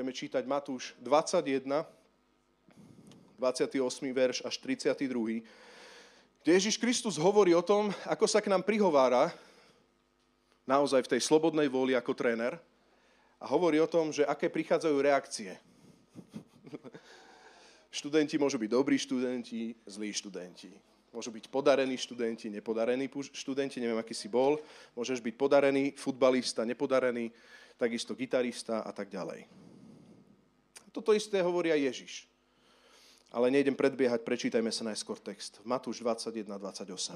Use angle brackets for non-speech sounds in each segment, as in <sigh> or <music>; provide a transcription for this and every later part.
Budeme čítať Matúš 21, 28. verš až 32. Kde Ježiš Kristus hovorí o tom, ako sa k nám prihovára naozaj v tej slobodnej vôli ako tréner a hovorí o tom, že aké prichádzajú reakcie. <laughs> študenti môžu byť dobrí študenti, zlí študenti. Môžu byť podarení študenti, nepodarení študenti, neviem, aký si bol. Môžeš byť podarený futbalista, nepodarený, takisto gitarista a tak ďalej. Toto isté hovorí aj Ježiš. Ale nejdem predbiehať, prečítajme sa najskôr text. Matúš 21, 28.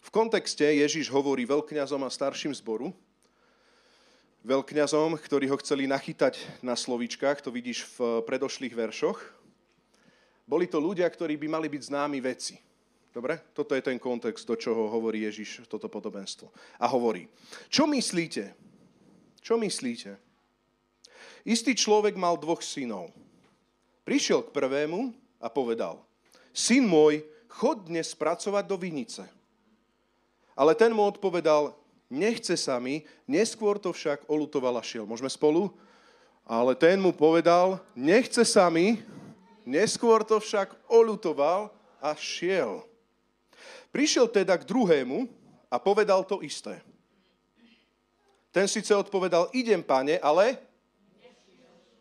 V kontexte Ježiš hovorí veľkňazom a starším zboru, veľkňazom, ktorí ho chceli nachytať na slovíčkach, to vidíš v predošlých veršoch. Boli to ľudia, ktorí by mali byť známi veci. Dobre? Toto je ten kontext, do čoho hovorí Ježiš toto podobenstvo. A hovorí, čo myslíte? Čo myslíte? Istý človek mal dvoch synov. Prišiel k prvému a povedal, syn môj, chod dnes pracovať do vinice. Ale ten mu odpovedal, nechce sa mi, neskôr to však olutoval a šiel. Môžeme spolu? Ale ten mu povedal, nechce sa mi, neskôr to však olutoval a šiel. Prišiel teda k druhému a povedal to isté. Ten síce odpovedal, idem, pane, ale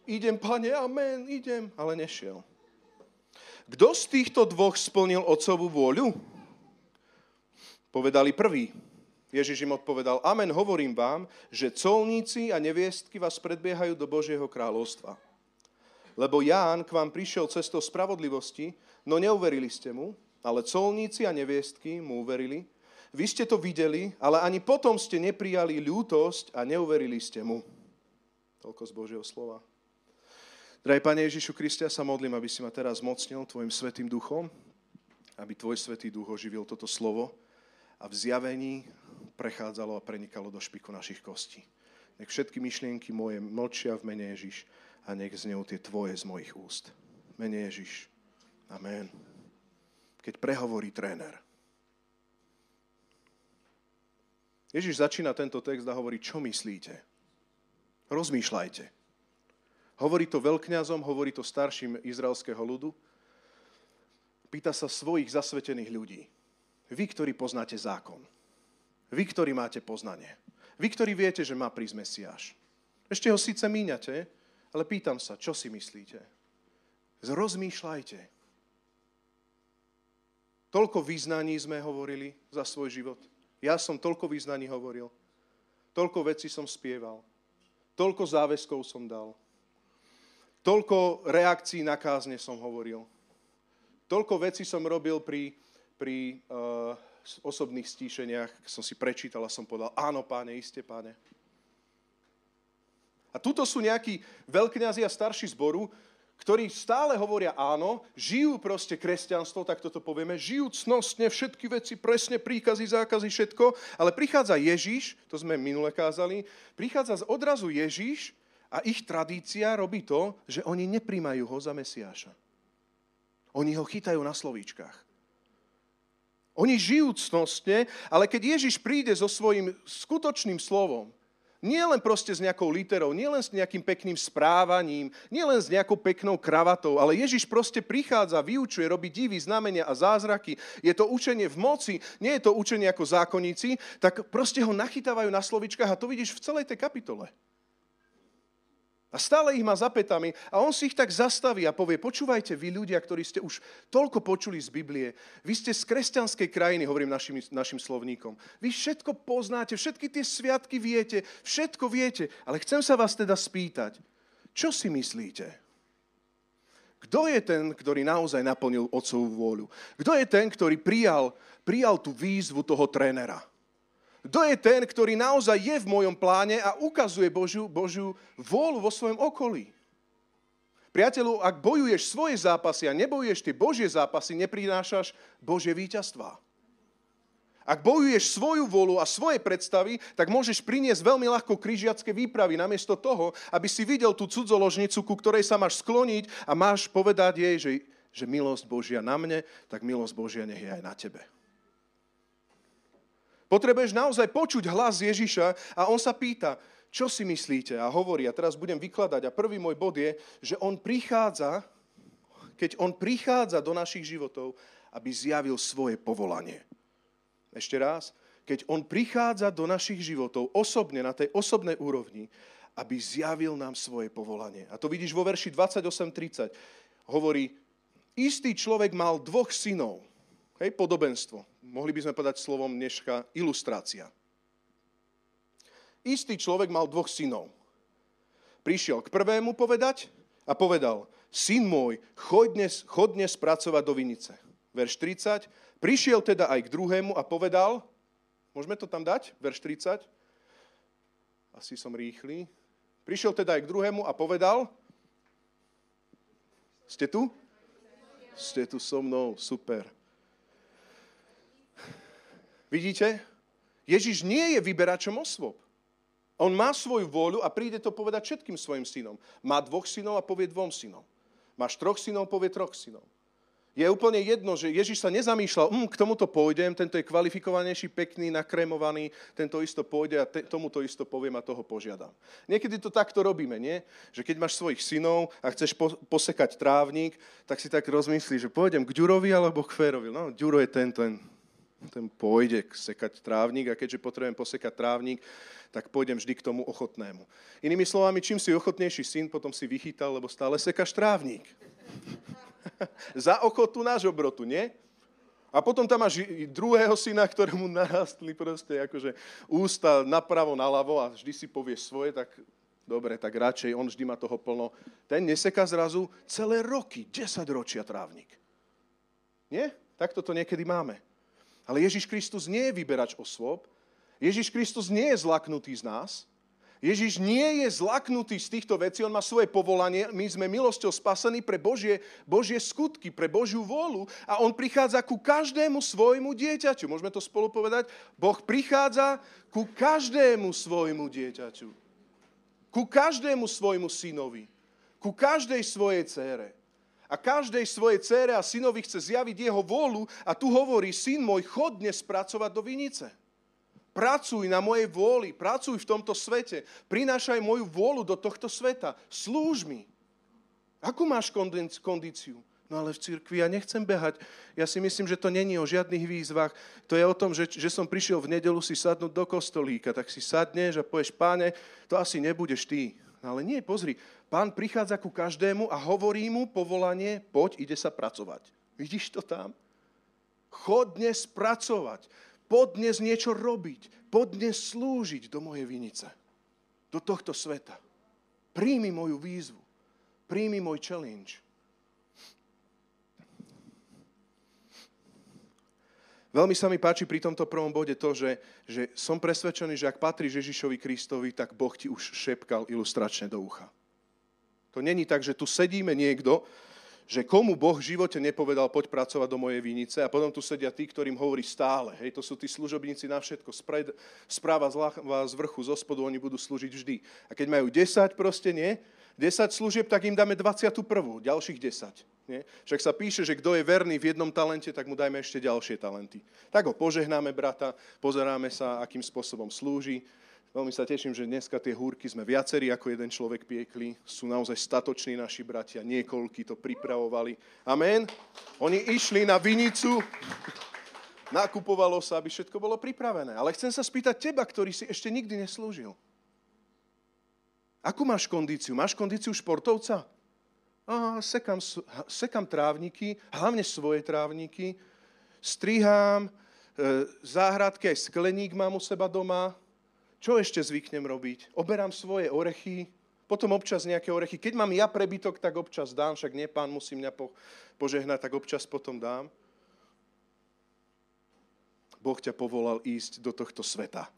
idem, pane, amen, idem, ale nešiel. Kto z týchto dvoch splnil otcovú vôľu? Povedali prvý. Ježiš im odpovedal, amen, hovorím vám, že colníci a neviestky vás predbiehajú do Božieho kráľovstva. Lebo Ján k vám prišiel cestou spravodlivosti, no neuverili ste mu, ale colníci a neviestky mu uverili. Vy ste to videli, ale ani potom ste neprijali ľútosť a neuverili ste mu. Toľko z Božieho slova. Drahý Pane Ježišu Kriste, ja sa modlím, aby si ma teraz mocnil Tvojim Svetým Duchom, aby Tvoj Svetý Duch oživil toto slovo a v zjavení prechádzalo a prenikalo do špiku našich kostí. Nech všetky myšlienky moje mlčia v mene Ježiš a nech znejú tie Tvoje z mojich úst. Mene Ježiš. Amen. Keď prehovorí tréner. Ježiš začína tento text a hovorí, čo myslíte? Rozmýšľajte. Hovorí to veľkňazom, hovorí to starším izraelského ľudu. Pýta sa svojich zasvetených ľudí. Vy, ktorí poznáte zákon. Vy, ktorí máte poznanie. Vy, ktorí viete, že má prísť Mesiáš. Ešte ho síce míňate, ale pýtam sa, čo si myslíte? Rozmýšľajte. Toľko význaní sme hovorili za svoj život. Ja som toľko význaní hovoril. Toľko vecí som spieval. Toľko záväzkov som dal. Toľko reakcií na kázne som hovoril. Toľko vecí som robil pri, pri uh, osobných stíšeniach, som si prečítal a som povedal, áno, páne, iste, páne. A tuto sú nejakí veľkňazi a starší zboru, ktorí stále hovoria áno, žijú proste kresťanstvo, tak toto povieme, žijú cnostne, všetky veci, presne príkazy, zákazy, všetko, ale prichádza Ježíš, to sme minule kázali, prichádza odrazu Ježíš a ich tradícia robí to, že oni nepríjmajú ho za Mesiáša. Oni ho chytajú na slovíčkach. Oni žijú cnostne, ale keď Ježiš príde so svojím skutočným slovom, nie len proste s nejakou literou, nie len s nejakým pekným správaním, nie len s nejakou peknou kravatou, ale Ježiš proste prichádza, vyučuje, robí divy, znamenia a zázraky. Je to učenie v moci, nie je to učenie ako zákonníci, tak proste ho nachytávajú na slovičkách a to vidíš v celej tej kapitole. A stále ich má za petami a on si ich tak zastaví a povie, počúvajte vy ľudia, ktorí ste už toľko počuli z Biblie, vy ste z kresťanskej krajiny, hovorím našim, našim slovníkom, vy všetko poznáte, všetky tie sviatky viete, všetko viete, ale chcem sa vás teda spýtať, čo si myslíte? Kto je ten, ktorý naozaj naplnil otcovú vôľu? Kto je ten, ktorý prijal, prijal tú výzvu toho trénera? Kto je ten, ktorý naozaj je v mojom pláne a ukazuje Božiu, Božiu vôľu vo svojom okolí? Priateľu, ak bojuješ svoje zápasy a nebojuješ tie Božie zápasy, neprinášaš Božie víťazstvá. Ak bojuješ svoju volu a svoje predstavy, tak môžeš priniesť veľmi ľahko križiacké výpravy, namiesto toho, aby si videl tú cudzoložnicu, ku ktorej sa máš skloniť a máš povedať jej, že, že milosť Božia na mne, tak milosť Božia nech je aj na tebe. Potrebuješ naozaj počuť hlas Ježiša a on sa pýta, čo si myslíte? A hovorí, a teraz budem vykladať. A prvý môj bod je, že on prichádza, keď on prichádza do našich životov, aby zjavil svoje povolanie. Ešte raz, keď on prichádza do našich životov osobne, na tej osobnej úrovni, aby zjavil nám svoje povolanie. A to vidíš vo verši 28.30. Hovorí, istý človek mal dvoch synov. Hej, podobenstvo. Mohli by sme povedať slovom dneška ilustrácia. Istý človek mal dvoch synov. Prišiel k prvému povedať a povedal, syn môj, chod dnes, chod dnes pracovať do vinice. Verš 30. Prišiel teda aj k druhému a povedal, môžeme to tam dať, verš 30. Asi som rýchly. Prišiel teda aj k druhému a povedal, ste tu? Ste tu so mnou, super. Vidíte? Ježiš nie je vyberačom osôb. On má svoju vôľu a príde to povedať všetkým svojim synom. Má dvoch synov a povie dvom synom. Máš troch synov, povie troch synov. Je úplne jedno, že Ježiš sa nezamýšľal, hm, k tomuto pôjdem, tento je kvalifikovanejší, pekný, nakrémovaný, tento isto pôjde a te, tomuto isto poviem a toho požiadam. Niekedy to takto robíme, nie? Že keď máš svojich synov a chceš po, posekať trávnik, tak si tak rozmyslíš, že pôjdem k Ďurovi alebo k Férovi. No, Ďuro je ten, ten, ten pôjde sekať trávnik a keďže potrebujem posekať trávnik, tak pôjdem vždy k tomu ochotnému. Inými slovami, čím si ochotnejší syn, potom si vychytal, lebo stále sekáš trávnik. <laughs> Za ochotu náš obrotu, nie? A potom tam máš druhého syna, ktorému narastli proste akože ústa napravo, naľavo a vždy si povie svoje, tak dobre, tak radšej on vždy má toho plno. Ten neseká zrazu celé roky, 10 ročia trávnik. Nie? Takto to niekedy máme. Ale Ježiš Kristus nie je vyberač osôb. Ježiš Kristus nie je zlaknutý z nás. Ježiš nie je zlaknutý z týchto vecí, on má svoje povolanie, my sme milosťou spasení pre Božie, Božie skutky, pre Božiu vôľu a on prichádza ku každému svojmu dieťaťu. Môžeme to spolu povedať? Boh prichádza ku každému svojmu dieťaťu. Ku každému svojmu synovi. Ku každej svojej cére. A každej svojej cére a synovi chce zjaviť jeho vôľu a tu hovorí, syn môj, chod dnes pracovať do vinice. Pracuj na mojej vôli, pracuj v tomto svete. Prinášaj moju vôľu do tohto sveta. Slúž mi. Akú máš kondíciu? No ale v cirkvi ja nechcem behať. Ja si myslím, že to není o žiadnych výzvach. To je o tom, že, že som prišiel v nedelu si sadnúť do kostolíka. Tak si sadneš a povieš, páne, to asi nebudeš ty. Ale nie, pozri, pán prichádza ku každému a hovorí mu povolanie, poď, ide sa pracovať. Vidíš to tam? Chod dnes pracovať poď dnes niečo robiť, poď dnes slúžiť do mojej vinice, do tohto sveta. Príjmi moju výzvu, príjmi môj challenge. Veľmi sa mi páči pri tomto prvom bode to, že, že som presvedčený, že ak patríš Ježišovi Kristovi, tak Boh ti už šepkal ilustračne do ucha. To není tak, že tu sedíme niekto, že komu Boh v živote nepovedal, poď pracovať do mojej vinice a potom tu sedia tí, ktorým hovorí stále. Hej, to sú tí služobníci na všetko. Spred, správa z vrchu, zo spodu, oni budú slúžiť vždy. A keď majú 10 proste, nie? 10 služieb, tak im dáme 21. Ďalších 10. Nie? Však sa píše, že kto je verný v jednom talente, tak mu dajme ešte ďalšie talenty. Tak ho požehnáme, brata, pozeráme sa, akým spôsobom slúži Veľmi sa teším, že dneska tie húrky sme viacerí ako jeden človek piekli. Sú naozaj statoční naši bratia, niekoľky to pripravovali. Amen. Oni išli na vinicu, nakupovalo sa, aby všetko bolo pripravené. Ale chcem sa spýtať teba, ktorý si ešte nikdy neslúžil. Akú máš kondíciu? Máš kondíciu športovca? A, sekam, sekam trávniky, hlavne svoje trávniky, strihám, e, záhradke, aj skleník mám u seba doma, čo ešte zvyknem robiť? Oberám svoje orechy, potom občas nejaké orechy. Keď mám ja prebytok, tak občas dám, však nie, pán musí mňa po, požehnať, tak občas potom dám. Boh ťa povolal ísť do tohto sveta.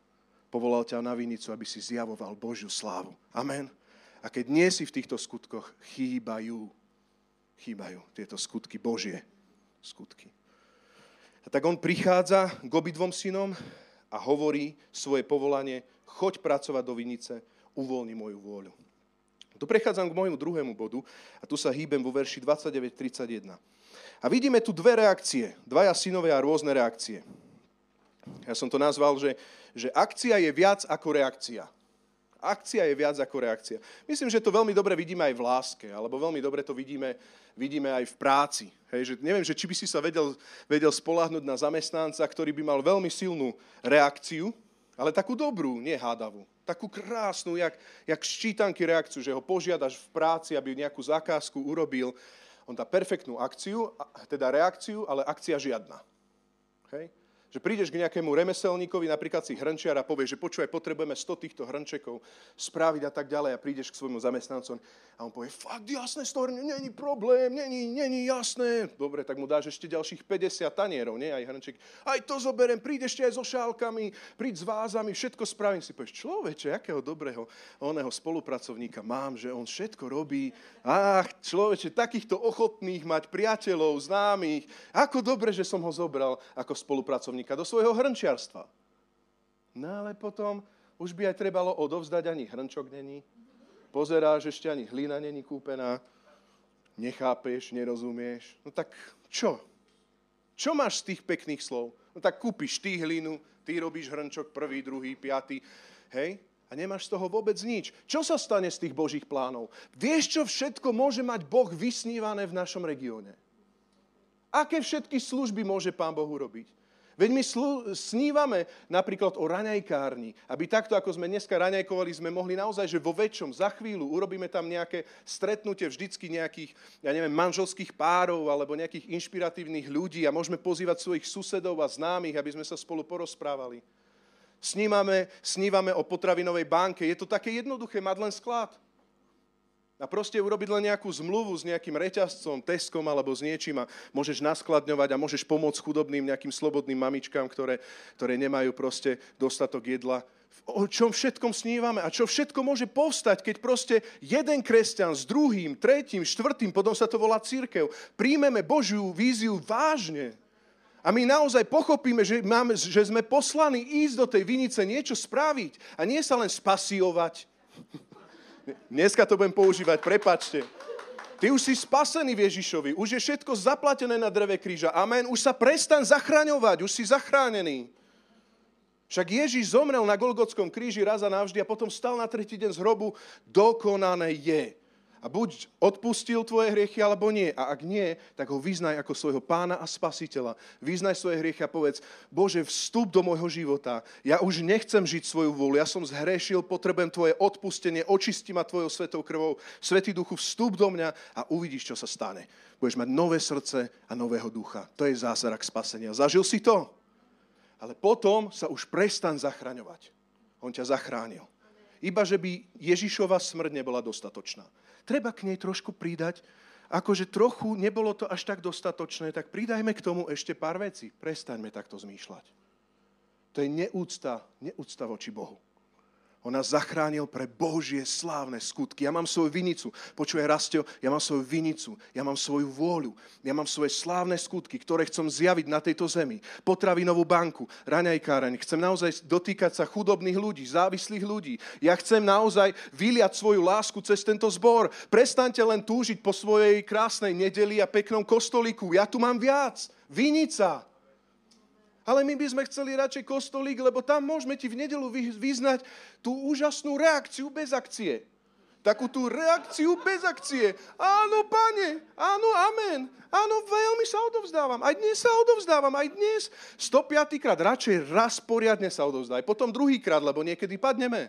Povolal ťa na vinicu, aby si zjavoval Božiu slávu. Amen. A keď nie si v týchto skutkoch, chýbajú. Chýbajú tieto skutky Božie. Skutky. A tak on prichádza k obidvom synom a hovorí svoje povolanie choď pracovať do vinice, uvoľni moju vôľu. Tu prechádzam k môjmu druhému bodu a tu sa hýbem vo verši 29.31. A vidíme tu dve reakcie, dvaja synovia a rôzne reakcie. Ja som to nazval, že, že akcia je viac ako reakcia. Akcia je viac ako reakcia. Myslím, že to veľmi dobre vidíme aj v láske, alebo veľmi dobre to vidíme, vidíme aj v práci. Hej, že neviem, že či by si sa vedel, vedel spolahnuť na zamestnanca, ktorý by mal veľmi silnú reakciu, ale takú dobrú, nie. Takú krásnu, jak, jak ščítanky reakciu, že ho požiadaš v práci, aby nejakú zakázku urobil. On dá perfektnú akciu, teda reakciu, ale akcia žiadna. Hej? Že prídeš k nejakému remeselníkovi, napríklad si hrnčiar a povieš, že počúvaj, potrebujeme 100 týchto hrnčekov spraviť a tak ďalej a prídeš k svojmu zamestnancovi a on povie, fakt jasné, stor, není problém, není, není jasné. Dobre, tak mu dáš ešte ďalších 50 tanierov, nie, aj hrnček. Aj to zoberiem, prídeš ešte aj so šálkami, príď s vázami, všetko spravím. Si povieš, človeče, akého dobrého oného spolupracovníka mám, že on všetko robí. Ach, človeče, takýchto ochotných mať priateľov, známych. Ako dobre, že som ho zobral ako spolupracovník pracovníka, do svojho hrnčiarstva. No ale potom už by aj trebalo odovzdať, ani hrnčok není. Pozeráš, ešte ani hlina není kúpená. Nechápeš, nerozumieš. No tak čo? Čo máš z tých pekných slov? No tak kúpiš ty hlinu, ty robíš hrnčok prvý, druhý, piatý. Hej? A nemáš z toho vôbec nič. Čo sa stane z tých Božích plánov? Vieš, čo všetko môže mať Boh vysnívané v našom regióne? Aké všetky služby môže Pán Boh urobiť? Veď my snívame napríklad o raňajkárni, aby takto, ako sme dneska raňajkovali, sme mohli naozaj, že vo väčšom, za chvíľu urobíme tam nejaké stretnutie vždycky nejakých, ja neviem, manželských párov alebo nejakých inšpiratívnych ľudí a môžeme pozývať svojich susedov a známych, aby sme sa spolu porozprávali. Snívame, snívame o potravinovej banke. Je to také jednoduché mať len sklad. A proste urobiť len nejakú zmluvu s nejakým reťazcom, Teskom alebo s niečím a môžeš naskladňovať a môžeš pomôcť chudobným nejakým slobodným mamičkám, ktoré, ktoré nemajú proste dostatok jedla. O čom všetkom snívame a čo všetko môže povstať, keď proste jeden kresťan s druhým, tretím, štvrtým, potom sa to volá církev, príjmeme Božiu víziu vážne. A my naozaj pochopíme, že, máme, že sme poslaní ísť do tej vinice, niečo spraviť a nie sa len spasiovať. Dneska to budem používať, prepačte. Ty už si spasený v Ježišovi, už je všetko zaplatené na dreve kríža. Amen. Už sa prestan zachraňovať, už si zachránený. Však Ježiš zomrel na Golgotskom kríži raz a navždy a potom stal na tretí deň z hrobu. Dokonané je. A buď odpustil tvoje hriechy, alebo nie. A ak nie, tak ho vyznaj ako svojho pána a spasiteľa. Vyznaj svoje hriechy a povedz, Bože, vstup do môjho života. Ja už nechcem žiť svoju vôľu. Ja som zhrešil, potrebujem tvoje odpustenie, očisti ma tvojou svetou krvou. Svetý duchu, vstup do mňa a uvidíš, čo sa stane. Budeš mať nové srdce a nového ducha. To je zázrak spasenia. Zažil si to? Ale potom sa už prestan zachraňovať. On ťa zachránil. Iba, že by Ježišova smrť nebola dostatočná treba k nej trošku pridať, akože trochu nebolo to až tak dostatočné, tak pridajme k tomu ešte pár vecí. Prestaňme takto zmýšľať. To je neúcta, neúcta voči Bohu. On nás zachránil pre Božie slávne skutky. Ja mám svoju vinicu. Počuje Rastio, ja mám svoju vinicu. Ja mám svoju vôľu. Ja mám svoje slávne skutky, ktoré chcem zjaviť na tejto zemi. Potravinovú banku, raňajkáreň. Chcem naozaj dotýkať sa chudobných ľudí, závislých ľudí. Ja chcem naozaj vyliať svoju lásku cez tento zbor. Prestaňte len túžiť po svojej krásnej nedeli a peknom kostolíku. Ja tu mám viac. Vinica. Ale my by sme chceli radšej kostolík, lebo tam môžeme ti v nedelu vyznať tú úžasnú reakciu bez akcie. Takú tú reakciu bez akcie. Áno, pane, áno, amen. Áno, veľmi sa odovzdávam. Aj dnes sa odovzdávam, aj dnes. 105 krát, radšej raz poriadne sa odovzdaj. Potom druhý krát, lebo niekedy padneme.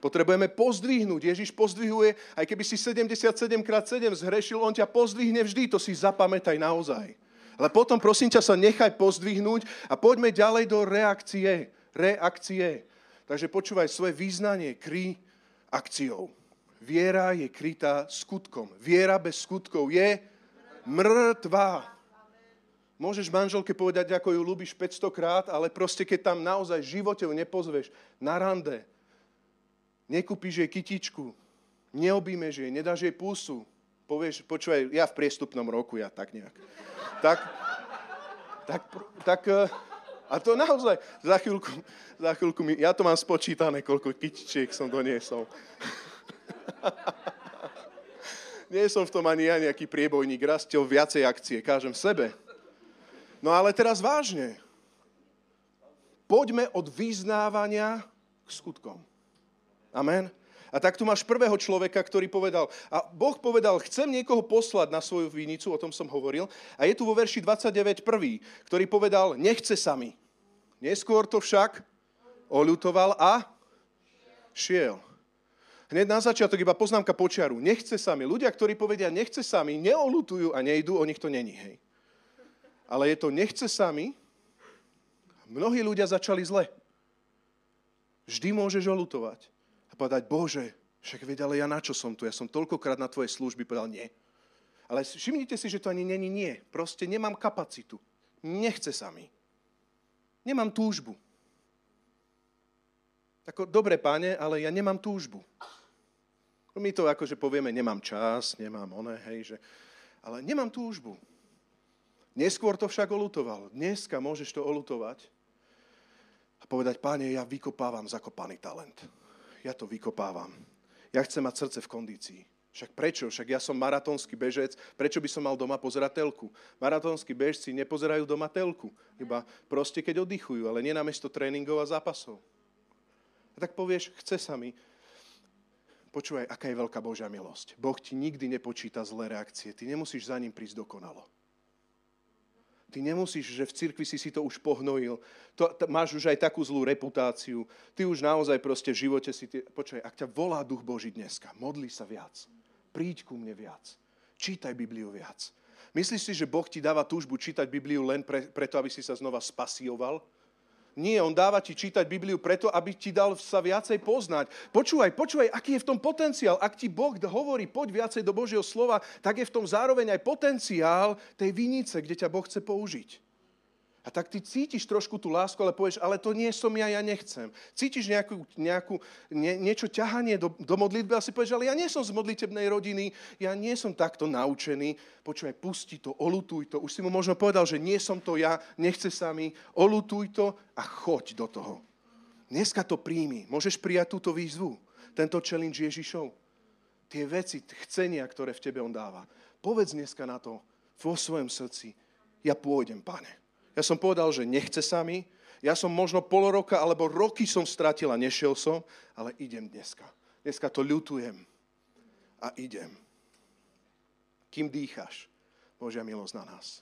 Potrebujeme pozdvihnúť. Ježiš pozdvihuje, aj keby si 77 krát 7 zhrešil, on ťa pozdvihne vždy, to si zapamätaj naozaj. Ale potom prosím ťa sa nechaj pozdvihnúť a poďme ďalej do reakcie. Reakcie. Takže počúvaj, svoje význanie kry akciou. Viera je krytá skutkom. Viera bez skutkov je mŕtva. Môžeš manželke povedať, ako ju ľúbiš 500 krát, ale proste keď tam naozaj živote ju nepozveš na rande, nekúpiš jej kytičku, neobímeš jej, nedáš jej pusu, povieš, počúvaj, ja v priestupnom roku, ja tak nejak tak, tak, tak eh, a to naozaj, za chvíľku, za chvíľku mi, ja to mám spočítané, koľko kytičiek som doniesol. <laughs> Nie som v tom ani ja nejaký priebojník, rastil viacej akcie, kážem sebe. No ale teraz vážne. Poďme od vyznávania k skutkom. Amen. A tak tu máš prvého človeka, ktorý povedal, a Boh povedal, chcem niekoho poslať na svoju vinicu, o tom som hovoril, a je tu vo verši 29 prvý, ktorý povedal, nechce sami. Neskôr to však oľutoval a šiel. Hneď na začiatok iba poznámka počiaru. Nechce sami. Ľudia, ktorí povedia nechce sami, neolutujú a nejdú, o nich to není. Hej. Ale je to nechce sami. Mnohí ľudia začali zle. Vždy môžeš olutovať povedať, Bože, však veď, ale ja na čo som tu? Ja som toľkokrát na tvoje služby povedal nie. Ale všimnite si, že to ani není nie. Proste nemám kapacitu. Nechce sa mi. Nemám túžbu. Ako, dobre, páne, ale ja nemám túžbu. My to akože povieme, nemám čas, nemám one, hej, že... Ale nemám túžbu. Neskôr to však olutoval. Dneska môžeš to olutovať a povedať, páne, ja vykopávam zakopaný talent. Ja to vykopávam. Ja chcem mať srdce v kondícii. Však prečo? Však ja som maratónsky bežec, prečo by som mal doma pozerať telku? Maratónsky bežci nepozerajú doma telku, iba proste keď oddychujú, ale nie namiesto tréningov a zápasov. A tak povieš, chce sa mi, počúvaj, aká je veľká Božia milosť. Boh ti nikdy nepočíta zlé reakcie, ty nemusíš za ním prísť dokonalo. Ty nemusíš, že v cirkvi si si to už pohnojil. To, to, máš už aj takú zlú reputáciu. Ty už naozaj proste v živote si... Ty, počkaj, ak ťa volá duch Boží dneska, modli sa viac. Príď ku mne viac. Čítaj Bibliu viac. Myslíš si, že Boh ti dáva túžbu čítať Bibliu len pre, preto, aby si sa znova spasioval? Nie, on dáva ti čítať Bibliu preto, aby ti dal sa viacej poznať. Počúvaj, počúvaj, aký je v tom potenciál. Ak ti Boh hovorí, poď viacej do Božieho slova, tak je v tom zároveň aj potenciál tej vinice, kde ťa Boh chce použiť. A tak ty cítiš trošku tú lásku, ale povieš, ale to nie som ja, ja nechcem. Cítiš nejakú, nejakú, nie, niečo ťahanie do, do modlitby a si povieš, ale ja nie som z modlitebnej rodiny, ja nie som takto naučený. Počúvaj, pusti to, olutuj to. Už si mu možno povedal, že nie som to ja, nechce sa mi, olutuj to a choď do toho. Dneska to príjmi. Môžeš prijať túto výzvu, tento challenge Ježišov. Tie veci, chcenia, ktoré v tebe on dáva. Povedz dneska na to vo svojom srdci, ja pôjdem, pane. Ja som povedal, že nechce sa mi. Ja som možno pol roka alebo roky som stratil a nešiel som, ale idem dneska. Dneska to ľutujem a idem. Kým dýcháš, Božia milosť na nás.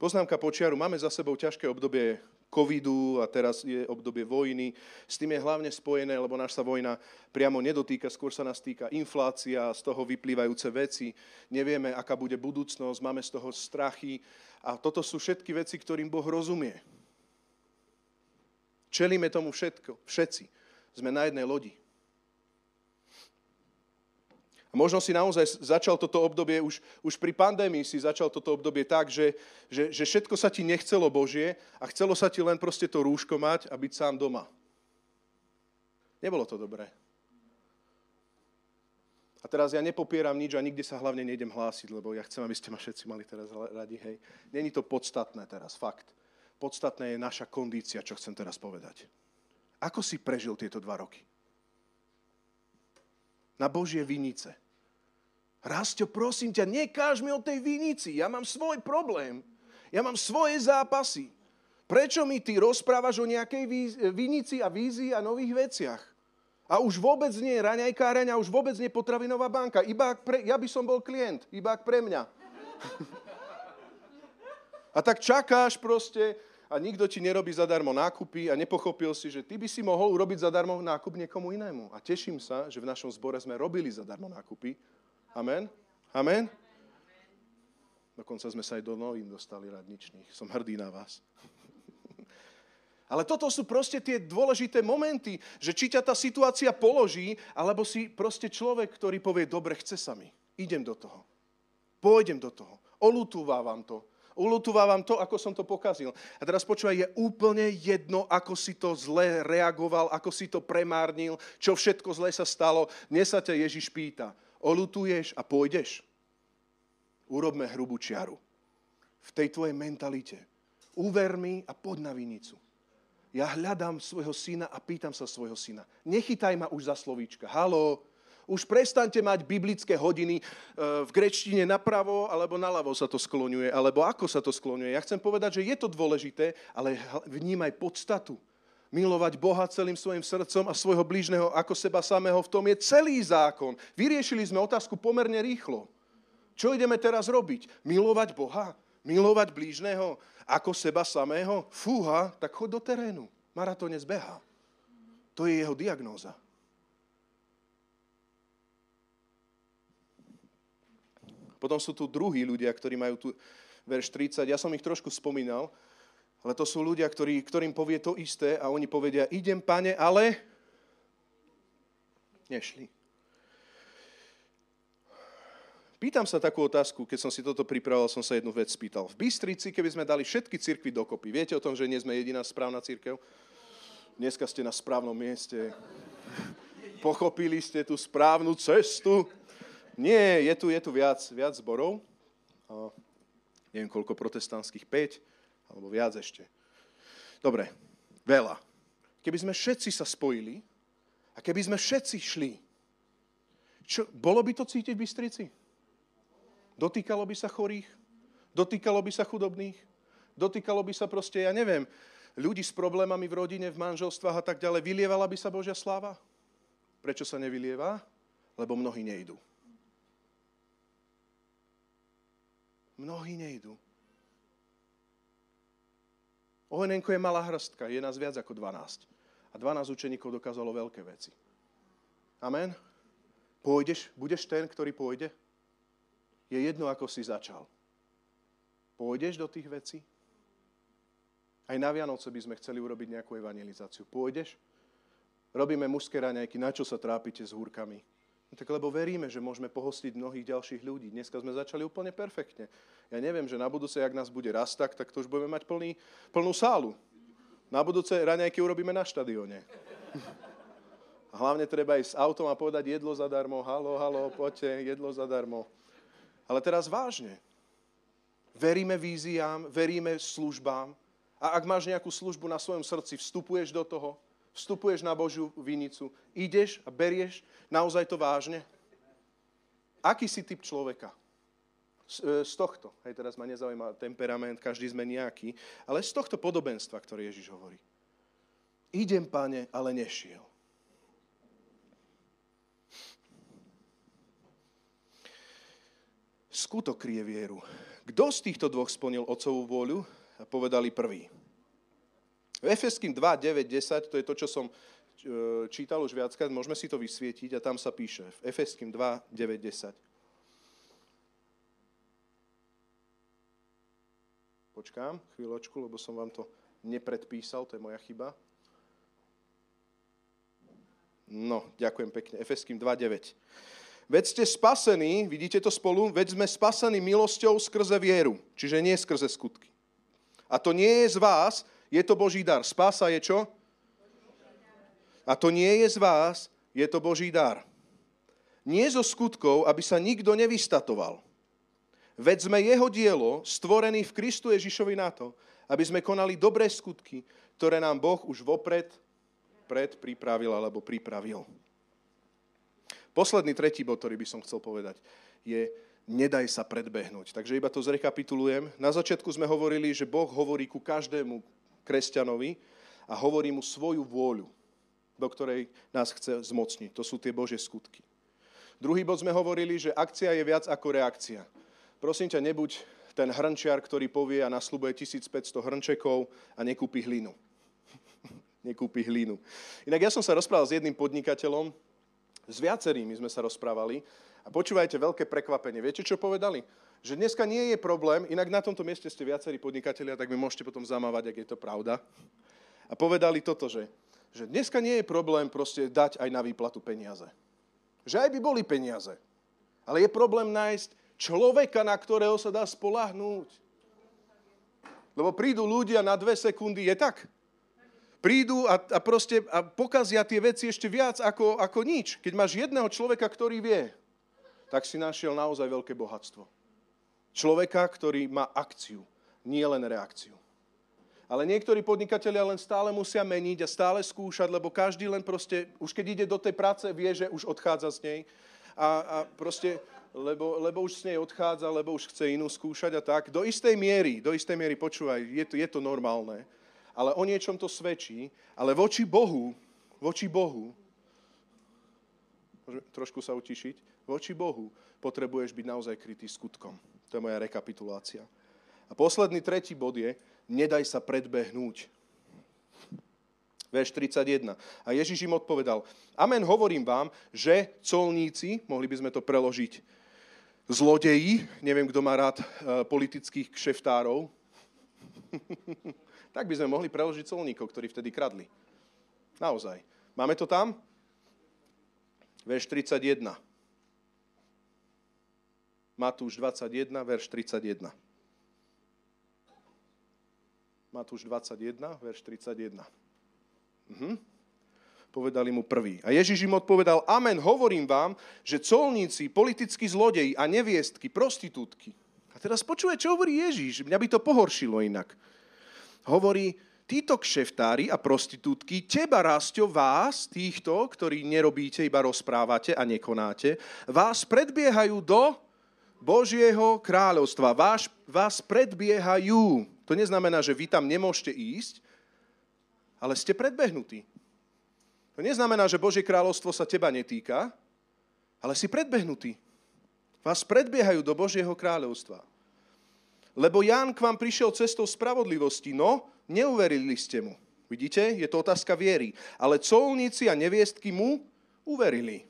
Poznámka počiaru. Máme za sebou ťažké obdobie covidu a teraz je obdobie vojny. S tým je hlavne spojené, lebo naša vojna priamo nedotýka, skôr sa nás týka inflácia, z toho vyplývajúce veci. Nevieme, aká bude budúcnosť, máme z toho strachy a toto sú všetky veci, ktorým Boh rozumie. Čelíme tomu všetko, všetci. Sme na jednej lodi. A možno si naozaj začal toto obdobie, už, už pri pandémii si začal toto obdobie tak, že, že, že všetko sa ti nechcelo Božie a chcelo sa ti len proste to rúško mať a byť sám doma. Nebolo to dobré. A teraz ja nepopieram nič a nikde sa hlavne nejdem hlásiť, lebo ja chcem, aby ste ma všetci mali teraz radi. Hej. Není to podstatné teraz, fakt. Podstatné je naša kondícia, čo chcem teraz povedať. Ako si prežil tieto dva roky? Na Božie vinice. Rastio, prosím ťa, nekáž mi o tej vinici. Ja mám svoj problém. Ja mám svoje zápasy. Prečo mi ty rozprávaš o nejakej vinici a vízii a nových veciach? A už vôbec nie raňajkáreň a už vôbec nie potravinová banka. Iba pre, ja by som bol klient, iba pre mňa. <laughs> a tak čakáš proste, a nikto ti nerobí zadarmo nákupy a nepochopil si, že ty by si mohol urobiť zadarmo nákup niekomu inému. A teším sa, že v našom zbore sme robili zadarmo nákupy. Amen? Amen? Dokonca sme sa aj do novín dostali radničných. Som hrdý na vás. <laughs> Ale toto sú proste tie dôležité momenty, že či ťa tá situácia položí, alebo si proste človek, ktorý povie, dobre, chce sa mi, idem do toho. Pôjdem do toho. Olutúvávam to. Ulutovávam to, ako som to pokazil. A teraz počúvaj, je úplne jedno, ako si to zle reagoval, ako si to premárnil, čo všetko zle sa stalo. Dnes sa ťa Ježiš pýta, olutuješ a pôjdeš? Urobme hrubú čiaru. V tej tvojej mentalite. Uver mi a pod na vinicu. Ja hľadám svojho syna a pýtam sa svojho syna. Nechytaj ma už za slovíčka. Halo, Už prestaňte mať biblické hodiny e, v grečtine napravo alebo naľavo sa to skloňuje, alebo ako sa to skloňuje. Ja chcem povedať, že je to dôležité, ale vnímaj podstatu. Milovať Boha celým svojim srdcom a svojho blížneho ako seba samého. V tom je celý zákon. Vyriešili sme otázku pomerne rýchlo. Čo ideme teraz robiť? Milovať Boha? Milovať blížneho ako seba samého? Fúha, tak chod do terénu. Maratónec beha. To je jeho diagnóza. Potom sú tu druhí ľudia, ktorí majú tu verš 30. Ja som ich trošku spomínal, ale to sú ľudia, ktorí, ktorým povie to isté a oni povedia, idem, pane, ale nešli. Pýtam sa takú otázku, keď som si toto pripravoval, som sa jednu vec spýtal. V Bystrici, keby sme dali všetky cirkvy dokopy, viete o tom, že nie sme jediná správna církev? Dneska ste na správnom mieste. <laughs> Pochopili ste tú správnu cestu. Nie, je tu, je tu viac, viac zborov. A neviem koľko protestantských, 5 alebo viac ešte. Dobre, veľa. Keby sme všetci sa spojili a keby sme všetci šli, čo, bolo by to cítiť v Bystrici? Dotýkalo by sa chorých? Dotýkalo by sa chudobných? Dotýkalo by sa proste, ja neviem, ľudí s problémami v rodine, v manželstvách a tak ďalej. Vylievala by sa Božia sláva? Prečo sa nevylieva? Lebo mnohí nejdú. Mnohí nejdú. Ohenenko je malá hrstka, je nás viac ako 12. A 12 učeníkov dokázalo veľké veci. Amen? Pôjdeš, budeš ten, ktorý pôjde? Je jedno, ako si začal. Pôjdeš do tých vecí? Aj na Vianoce by sme chceli urobiť nejakú evangelizáciu. Pôjdeš? Robíme mužské raňajky, na čo sa trápite s húrkami? No tak lebo veríme, že môžeme pohostiť mnohých ďalších ľudí. Dneska sme začali úplne perfektne. Ja neviem, že na budúce, ak nás bude rast tak, to už budeme mať plný, plnú sálu. Na budúce raňajky urobíme na štadióne. Hlavne treba ísť s autom a povedať jedlo zadarmo, halo, halo, poďte, jedlo zadarmo. Ale teraz vážne. Veríme víziám, veríme službám. A ak máš nejakú službu na svojom srdci, vstupuješ do toho, vstupuješ na Božiu vinicu, ideš a berieš naozaj to vážne? Aký si typ človeka? Z, e, z tohto, hej, teraz ma nezaujíma temperament, každý sme nejaký, ale z tohto podobenstva, ktoré Ježiš hovorí. Idem, pane, ale nešiel. Skutok krie vieru. Kto z týchto dvoch splnil otcovú vôľu? Povedali prvý. V Efeským 2, 9, 10, to je to, čo som e, čítal už viackrát, môžeme si to vysvietiť a tam sa píše. V Efeským 2, 9, 10. Počkám chvíľočku, lebo som vám to nepredpísal, to je moja chyba. No, ďakujem pekne. Efeským 9. Veď ste spasení, vidíte to spolu, veď sme spasení milosťou skrze vieru, čiže nie skrze skutky. A to nie je z vás, je to Boží dar. Spása je čo? A to nie je z vás, je to Boží dar. Nie zo skutkov, aby sa nikto nevystatoval. Veď sme jeho dielo, stvorený v Kristu Ježišovi na to, aby sme konali dobré skutky, ktoré nám Boh už vopred pred pripravil alebo pripravil. Posledný tretí bod, ktorý by som chcel povedať, je nedaj sa predbehnúť. Takže iba to zrekapitulujem. Na začiatku sme hovorili, že Boh hovorí ku každému kresťanovi a hovorí mu svoju vôľu, do ktorej nás chce zmocniť. To sú tie Božie skutky. Druhý bod sme hovorili, že akcia je viac ako reakcia. Prosím ťa, nebuď ten hrnčiar, ktorý povie a naslúbuje 1500 hrnčekov a nekúpi hlinu. <laughs> nekúpi hlinu. Inak ja som sa rozprával s jedným podnikateľom, s viacerými sme sa rozprávali a počúvajte veľké prekvapenie. Viete, čo povedali? Že dneska nie je problém, inak na tomto mieste ste viacerí podnikatelia, tak mi môžete potom zamávať, ak je to pravda. A povedali toto, že, že dneska nie je problém proste dať aj na výplatu peniaze. Že aj by boli peniaze. Ale je problém nájsť človeka, na ktorého sa dá spolahnúť. Lebo prídu ľudia na dve sekundy, je tak? Prídu a, a proste a pokazia tie veci ešte viac ako, ako nič. Keď máš jedného človeka, ktorý vie, tak si našiel naozaj veľké bohatstvo. Človeka, ktorý má akciu, nie len reakciu. Ale niektorí podnikatelia len stále musia meniť a stále skúšať, lebo každý len proste, už keď ide do tej práce, vie, že už odchádza z nej. A, a proste, lebo, lebo už z nej odchádza, lebo už chce inú skúšať a tak. Do istej miery, do istej miery, počúvaj, je to, je to normálne, ale o niečom to svedčí, ale voči Bohu, voči Bohu, trošku sa utišiť, voči Bohu potrebuješ byť naozaj krytý skutkom. To je moja rekapitulácia. A posledný tretí bod je, nedaj sa predbehnúť. Verš 31. A Ježiš im odpovedal, amen, hovorím vám, že colníci, mohli by sme to preložiť, zlodeji, neviem, kto má rád e, politických kšeftárov, <laughs> tak by sme mohli preložiť colníkov, ktorí vtedy kradli. Naozaj. Máme to tam? Verš 31. Matúš 21, verš 31. Matúš 21, verš 31. Mhm. Povedali mu prvý. A Ježiš im odpovedal, amen, hovorím vám, že colníci, politickí zlodeji a neviestky, prostitútky. A teraz počuje, čo hovorí Ježiš. Mňa by to pohoršilo inak. Hovorí, títo kšeftári a prostitútky, teba rásťo vás, týchto, ktorí nerobíte, iba rozprávate a nekonáte, vás predbiehajú do Božieho kráľovstva. Vás, vás predbiehajú. To neznamená, že vy tam nemôžete ísť, ale ste predbehnutí. To neznamená, že Božie kráľovstvo sa teba netýka, ale si predbehnutý. Vás predbiehajú do Božieho kráľovstva. Lebo Ján k vám prišiel cestou spravodlivosti, no neuverili ste mu. Vidíte, je to otázka viery. Ale colníci a neviestky mu uverili.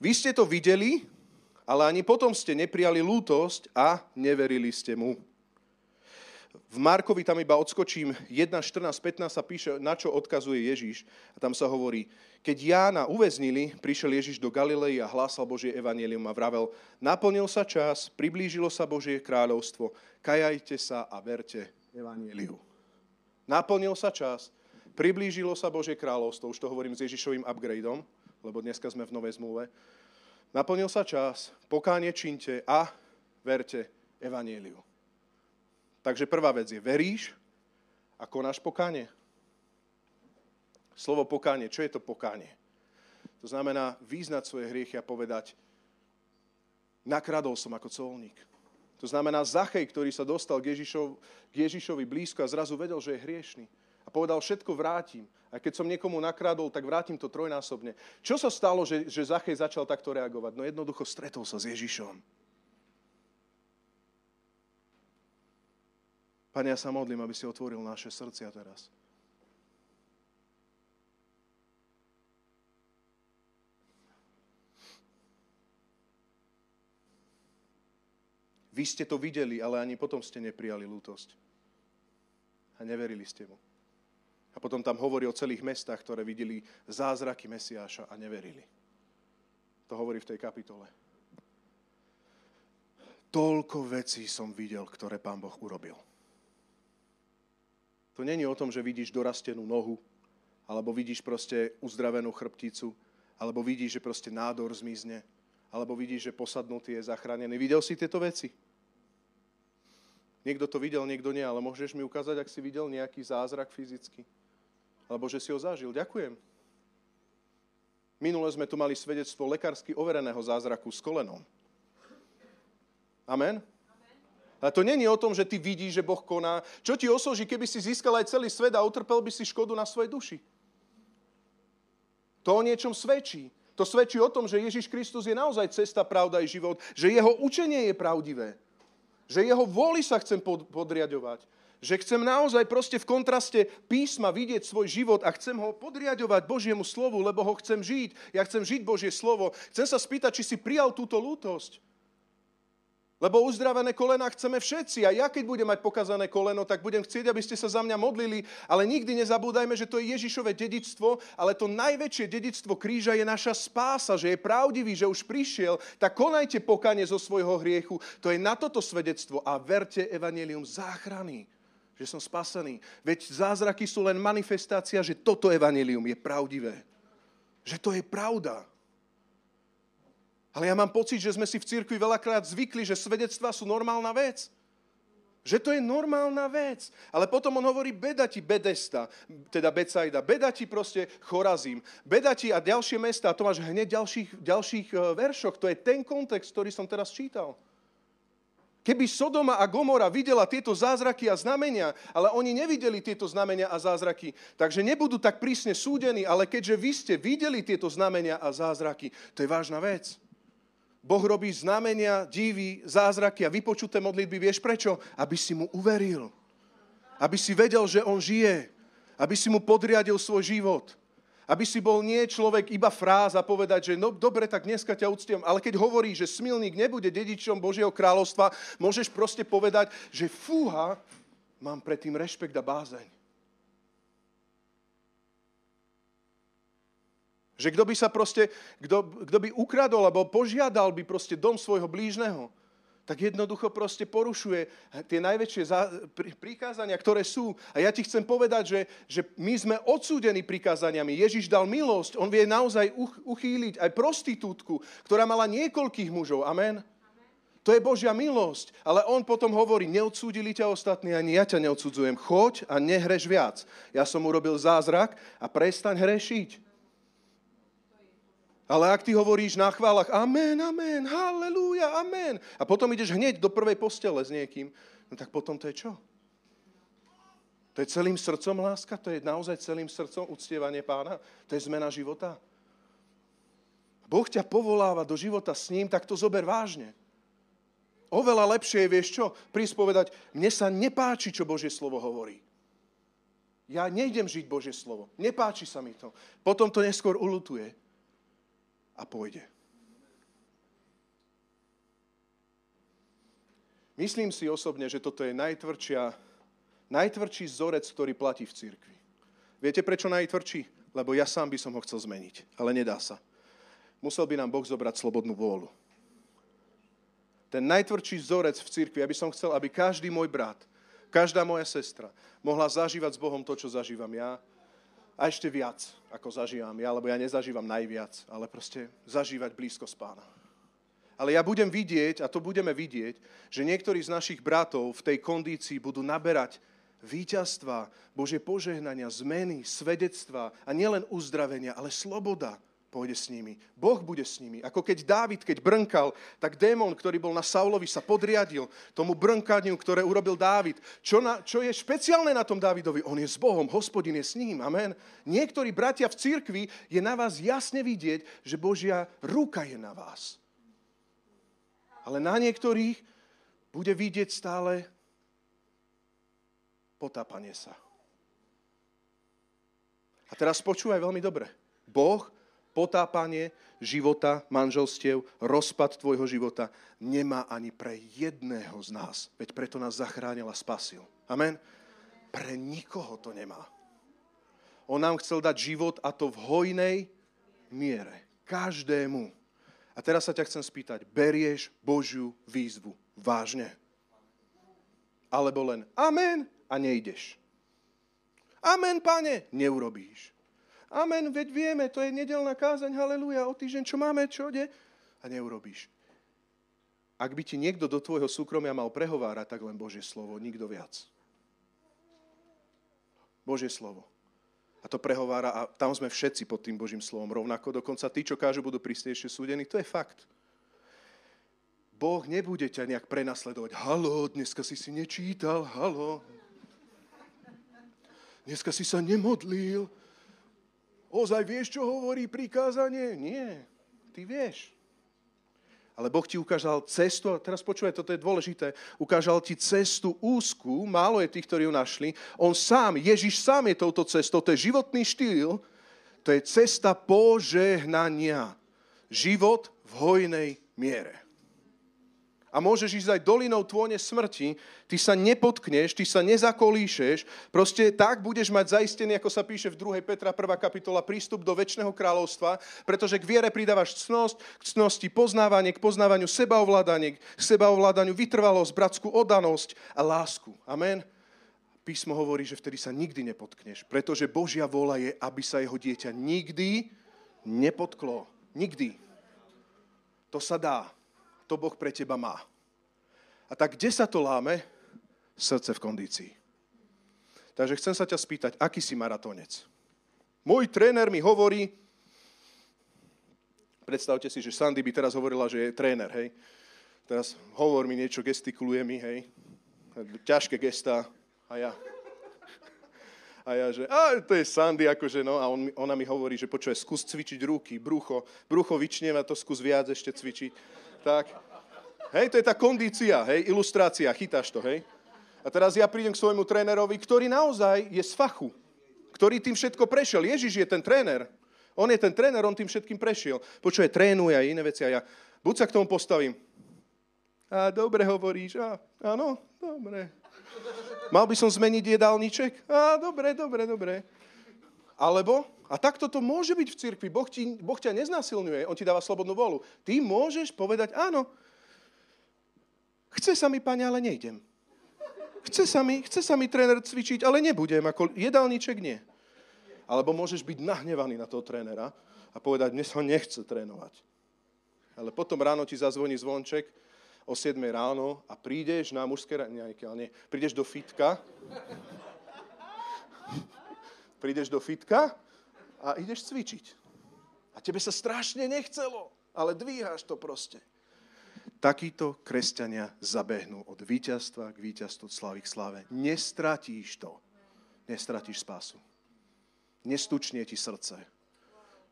Vy ste to videli, ale ani potom ste neprijali lútosť a neverili ste mu. V Markovi tam iba odskočím 1, 14, 15 sa píše, na čo odkazuje Ježíš. A tam sa hovorí, keď Jána uväznili, prišiel Ježiš do Galilei a hlásal Božie evanelium a vravel, naplnil sa čas, priblížilo sa Božie kráľovstvo, kajajte sa a verte evaneliu. Naplnil sa čas, priblížilo sa Božie kráľovstvo, už to hovorím s Ježišovým upgradeom, lebo dneska sme v Novej zmluve. Naplnil sa čas, pokánie činte a verte evaneliu. Takže prvá vec je, veríš a konáš pokánie? Slovo pokánie, čo je to pokánie? To znamená význať svoje hriechy a povedať, nakradol som ako colník. To znamená Zachej, ktorý sa dostal k, Ježišov, k Ježišovi blízko a zrazu vedel, že je hriešný. A povedal, všetko vrátim. A keď som niekomu nakradol, tak vrátim to trojnásobne. Čo sa stalo, že, že Zachej začal takto reagovať? No jednoducho stretol sa s Ježišom. Pane, ja sa modlím, aby si otvoril naše srdcia teraz. Vy ste to videli, ale ani potom ste neprijali lútosť. A neverili ste mu. A potom tam hovorí o celých mestách, ktoré videli zázraky Mesiáša a neverili. To hovorí v tej kapitole. Toľko vecí som videl, ktoré pán Boh urobil. To není o tom, že vidíš dorastenú nohu, alebo vidíš proste uzdravenú chrbticu, alebo vidíš, že proste nádor zmizne, alebo vidíš, že posadnutý je zachránený. Videl si tieto veci? Niekto to videl, niekto nie, ale môžeš mi ukázať, ak si videl nejaký zázrak fyzicky? Alebo že si ho zažil. Ďakujem. Minule sme tu mali svedectvo lekársky overeného zázraku s kolenom. Amen? A to není o tom, že ty vidíš, že Boh koná. Čo ti osoží, keby si získal aj celý svet a utrpel by si škodu na svojej duši? To o niečom svedčí. To svedčí o tom, že Ježiš Kristus je naozaj cesta, pravda i život. Že jeho učenie je pravdivé. Že jeho vôli sa chcem podriadovať. Že chcem naozaj proste v kontraste písma vidieť svoj život a chcem ho podriadovať Božiemu slovu, lebo ho chcem žiť. Ja chcem žiť Božie slovo. Chcem sa spýtať, či si prijal túto lútosť. Lebo uzdravené kolena chceme všetci. A ja, keď budem mať pokazané koleno, tak budem chcieť, aby ste sa za mňa modlili. Ale nikdy nezabúdajme, že to je Ježišové dedictvo, ale to najväčšie dedictvo kríža je naša spása, že je pravdivý, že už prišiel. Tak konajte pokanie zo svojho hriechu. To je na toto svedectvo. A verte evanelium záchrany že som spasený. Veď zázraky sú len manifestácia, že toto evanelium je pravdivé. Že to je pravda. Ale ja mám pocit, že sme si v cirkvi veľakrát zvykli, že svedectvá sú normálna vec. Že to je normálna vec. Ale potom on hovorí, beda ti Bedesta, teda Becajda, beda ti proste Chorazím, beda ti a ďalšie mesta. A to máš hneď ďalších, ďalších e, veršoch. To je ten kontext, ktorý som teraz čítal. Keby Sodoma a Gomora videla tieto zázraky a znamenia, ale oni nevideli tieto znamenia a zázraky, takže nebudú tak prísne súdení, ale keďže vy ste videli tieto znamenia a zázraky, to je vážna vec. Boh robí znamenia, divy, zázraky a vypočuté modlitby. Vieš prečo? Aby si mu uveril. Aby si vedel, že on žije. Aby si mu podriadil svoj život. Aby si bol nie človek iba fráz a povedať, že no dobre, tak dneska ťa uctiem. Ale keď hovorí, že smilník nebude dedičom Božieho kráľovstva, môžeš proste povedať, že fúha, mám predtým rešpekt a bázeň. Že kto by sa proste, kto, kto by ukradol alebo požiadal by proste dom svojho blížneho, tak jednoducho proste porušuje tie najväčšie prikázania, ktoré sú. A ja ti chcem povedať, že, že my sme odsúdení prikázaniami. Ježiš dal milosť, on vie naozaj uchýliť aj prostitútku, ktorá mala niekoľkých mužov. Amen. To je Božia milosť. Ale on potom hovorí, neodsúdili ťa ostatní, ani ja ťa neodsudzujem. Choď a nehreš viac. Ja som urobil zázrak a prestaň hrešiť. Ale ak ty hovoríš na chválach amen, amen, halleluja, amen, a potom ideš hneď do prvej postele s niekým, no tak potom to je čo? To je celým srdcom láska? To je naozaj celým srdcom uctievanie pána? To je zmena života? Boh ťa povoláva do života s ním, tak to zober vážne. Oveľa lepšie je, vieš čo, prísť povedať, mne sa nepáči, čo Božie slovo hovorí. Ja nejdem žiť Božie slovo. Nepáči sa mi to. Potom to neskôr ulutuje a pôjde. Myslím si osobne, že toto je najtvrdšia, najtvrdší vzorec, ktorý platí v cirkvi. Viete prečo najtvrdší? Lebo ja sám by som ho chcel zmeniť, ale nedá sa. Musel by nám Boh zobrať slobodnú vôľu. Ten najtvrdší vzorec v cirkvi, aby som chcel, aby každý môj brat, každá moja sestra mohla zažívať s Bohom to, čo zažívam ja, a ešte viac, ako zažívam ja, lebo ja nezažívam najviac, ale proste zažívať blízkosť pána. Ale ja budem vidieť, a to budeme vidieť, že niektorí z našich bratov v tej kondícii budú naberať víťazstva, Bože požehnania, zmeny, svedectva a nielen uzdravenia, ale sloboda pôjde s nimi. Boh bude s nimi. Ako keď Dávid, keď brnkal, tak démon, ktorý bol na Saulovi, sa podriadil tomu brnkaniu, ktoré urobil Dávid. Čo, na, čo je špeciálne na tom Dávidovi? On je s Bohom, hospodin je s ním. Amen. Niektorí bratia v cirkvi je na vás jasne vidieť, že Božia ruka je na vás. Ale na niektorých bude vidieť stále potápanie sa. A teraz počúvaj veľmi dobre. Boh potápanie života, manželstiev, rozpad tvojho života nemá ani pre jedného z nás. Veď preto nás zachránil a spasil. Amen? Pre nikoho to nemá. On nám chcel dať život a to v hojnej miere. Každému. A teraz sa ťa chcem spýtať, berieš Božiu výzvu vážne? Alebo len amen a nejdeš. Amen, pane, neurobíš. Amen, veď vieme, to je nedelná kázaň, haleluja, o týždeň, čo máme, čo ide? A neurobíš. Ak by ti niekto do tvojho súkromia mal prehovárať, tak len Božie slovo, nikto viac. Božie slovo. A to prehovára a tam sme všetci pod tým Božím slovom rovnako. Dokonca tí, čo kážu, budú prísnejšie súdení. To je fakt. Boh nebude ťa nejak prenasledovať. Halo, dneska si si nečítal, halo. Dneska si sa nemodlil. Ozaj vieš, čo hovorí prikázanie? Nie, ty vieš. Ale Boh ti ukázal cestu, a teraz počúvaj, toto je dôležité, ukázal ti cestu úzku, málo je tých, ktorí ju našli. On sám, Ježiš sám je touto cestou, to je životný štýl, to je cesta požehnania. Život v hojnej miere a môžeš ísť aj dolinou tvône smrti, ty sa nepotkneš, ty sa nezakolíšeš, proste tak budeš mať zaistený, ako sa píše v 2. Petra 1. kapitola, prístup do väčšného kráľovstva, pretože k viere pridávaš cnosť, k cnosti poznávanie, k poznávaniu sebaovládanie, k sebaovládaniu vytrvalosť, bratskú odanosť a lásku. Amen. Písmo hovorí, že vtedy sa nikdy nepotkneš, pretože Božia vola je, aby sa jeho dieťa nikdy nepotklo. Nikdy. To sa dá to Boh pre teba má. A tak kde sa to láme? srdce v kondícii. Takže chcem sa ťa spýtať, aký si maratónec? Môj tréner mi hovorí, predstavte si, že Sandy by teraz hovorila, že je tréner, hej. Teraz hovor mi niečo, gestikuluje mi, hej. Ťažké gesta a ja. A ja, že a to je Sandy, akože no. A on, ona mi hovorí, že počuje, skús cvičiť ruky, brucho. Brucho vyčnieva, to skús viac ešte cvičiť. Tak. Hej, to je tá kondícia, hej, ilustrácia, chytáš to, hej. A teraz ja prídem k svojmu trénerovi, ktorý naozaj je z fachu, ktorý tým všetko prešiel. Ježiš je ten tréner. On je ten tréner, on tým všetkým prešiel. Počuje, trénuje a iné veci a ja buď sa k tomu postavím. A dobre hovoríš, a, áno, dobre. Mal by som zmeniť jedálniček? A dobre, dobre, dobre. Alebo, a takto to môže byť v cirkvi, boh, boh ťa neznásilňuje, on ti dáva slobodnú volu. Ty môžeš povedať, áno, Chce sa mi, pane, ale nejdem. Chce sa mi, chce sa mi tréner cvičiť, ale nebudem, ako jedálniček nie. Alebo môžeš byť nahnevaný na toho trénera a povedať, dnes ho nechce trénovať. Ale potom ráno ti zazvoní zvonček o 7 ráno a prídeš na mužské raňajky, ale nie, prídeš do fitka, prídeš do fitka a ideš cvičiť. A tebe sa strašne nechcelo, ale dvíhaš to proste takíto kresťania zabehnú od víťazstva k víťazstvu, od slavy k slave. Nestratíš to. Nestratíš spásu. Nestučnie ti srdce.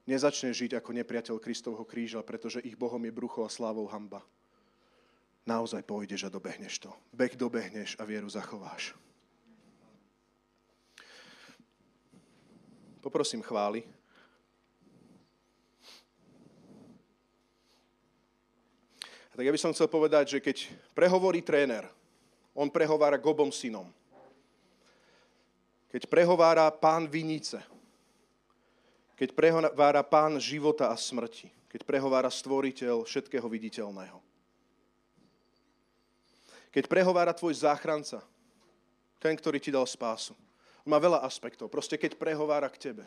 Nezačneš žiť ako nepriateľ Kristovho kríža, pretože ich Bohom je brucho a slávou hamba. Naozaj pôjdeš a dobehneš to. Beh dobehneš a vieru zachováš. Poprosím chváli. tak ja by som chcel povedať, že keď prehovorí tréner, on prehovára k synom. Keď prehovára pán vinice, keď prehovára pán života a smrti, keď prehovára stvoriteľ všetkého viditeľného. Keď prehovára tvoj záchranca, ten, ktorý ti dal spásu. Má veľa aspektov. Proste keď prehovára k tebe.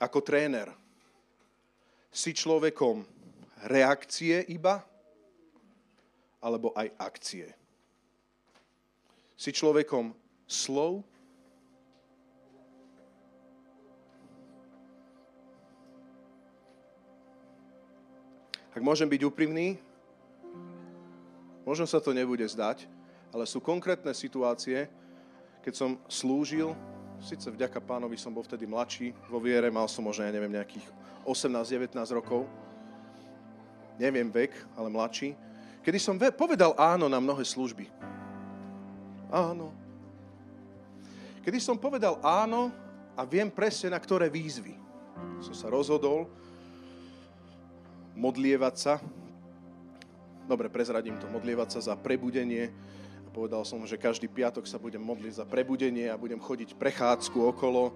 Ako tréner si človekom, reakcie iba, alebo aj akcie. Si človekom slov, Ak môžem byť úprimný, možno sa to nebude zdať, ale sú konkrétne situácie, keď som slúžil, síce vďaka pánovi som bol vtedy mladší vo viere, mal som možno, ja neviem, nejakých 18-19 rokov, neviem vek, ale mladší, kedy som povedal áno na mnohé služby. Áno. Kedy som povedal áno a viem presne na ktoré výzvy. Som sa rozhodol modlievať sa, dobre, prezradím to, modlievať sa za prebudenie. Povedal som, že každý piatok sa budem modliť za prebudenie a budem chodiť prechádzku okolo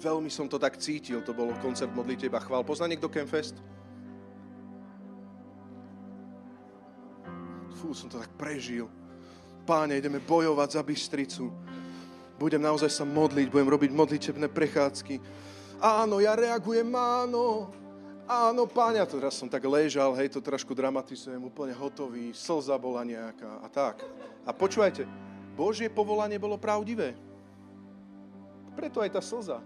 Veľmi som to tak cítil, to bol koncert Modliteľ a chvál. Pozná niekto Campfest? Fú, som to tak prežil. Páne, ideme bojovať za Bystricu. Budem naozaj sa modliť, budem robiť modlitebné prechádzky. Áno, ja reagujem, áno. Áno, páňa, teraz som tak ležal, hej, to trošku dramatizujem, úplne hotový, slza bola nejaká a tak. A počúvajte, Božie povolanie bolo pravdivé. Preto aj tá slza.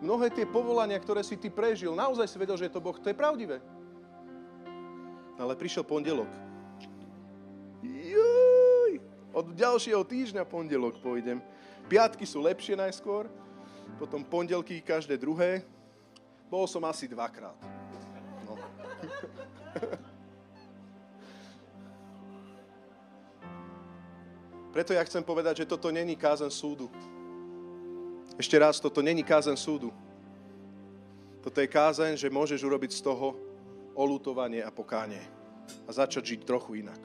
Mnohé tie povolania, ktoré si ty prežil, naozaj si vedel, že je to Boh. To je pravdivé. Ale prišiel pondelok. Juj! Od ďalšieho týždňa pondelok pôjdem. Piatky sú lepšie najskôr, potom pondelky každé druhé. Bol som asi dvakrát. <laughs> Preto ja chcem povedať, že toto není kázen súdu. Ešte raz, toto není kázen súdu. Toto je kázen, že môžeš urobiť z toho olutovanie a pokánie. A začať žiť trochu inak.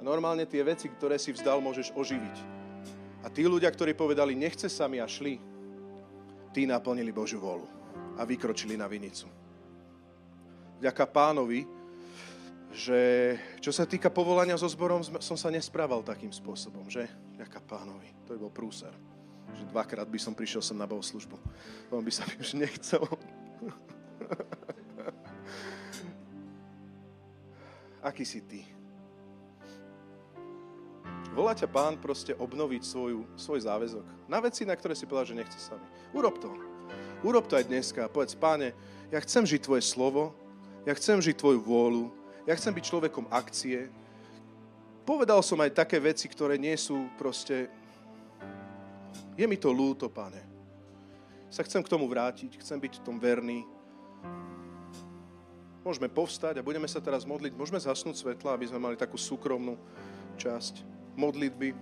A normálne tie veci, ktoré si vzdal, môžeš oživiť. A tí ľudia, ktorí povedali, nechce sa mi a šli, tí naplnili Božiu volu a vykročili na vinicu. Vďaka pánovi, že čo sa týka povolania so zborom, som sa nesprával takým spôsobom, že? Vďaka pánovi. To by bol prúser že dvakrát by som prišiel sem na bohoslužbu. On by sa mi už nechcel. <laughs> aký si ty. Volá ťa pán proste obnoviť svoju, svoj záväzok. Na veci, na ktoré si povedal, že nechce sami. Urob to. Urob to aj dneska. Povedz, páne, ja chcem žiť tvoje slovo, ja chcem žiť tvoju vôľu, ja chcem byť človekom akcie. Povedal som aj také veci, ktoré nie sú proste... Je mi to lúto, páne. Sa chcem k tomu vrátiť, chcem byť v tom verný. Môžeme povstať a budeme sa teraz modliť. Môžeme zhasnúť svetla, aby sme mali takú súkromnú časť modlitby.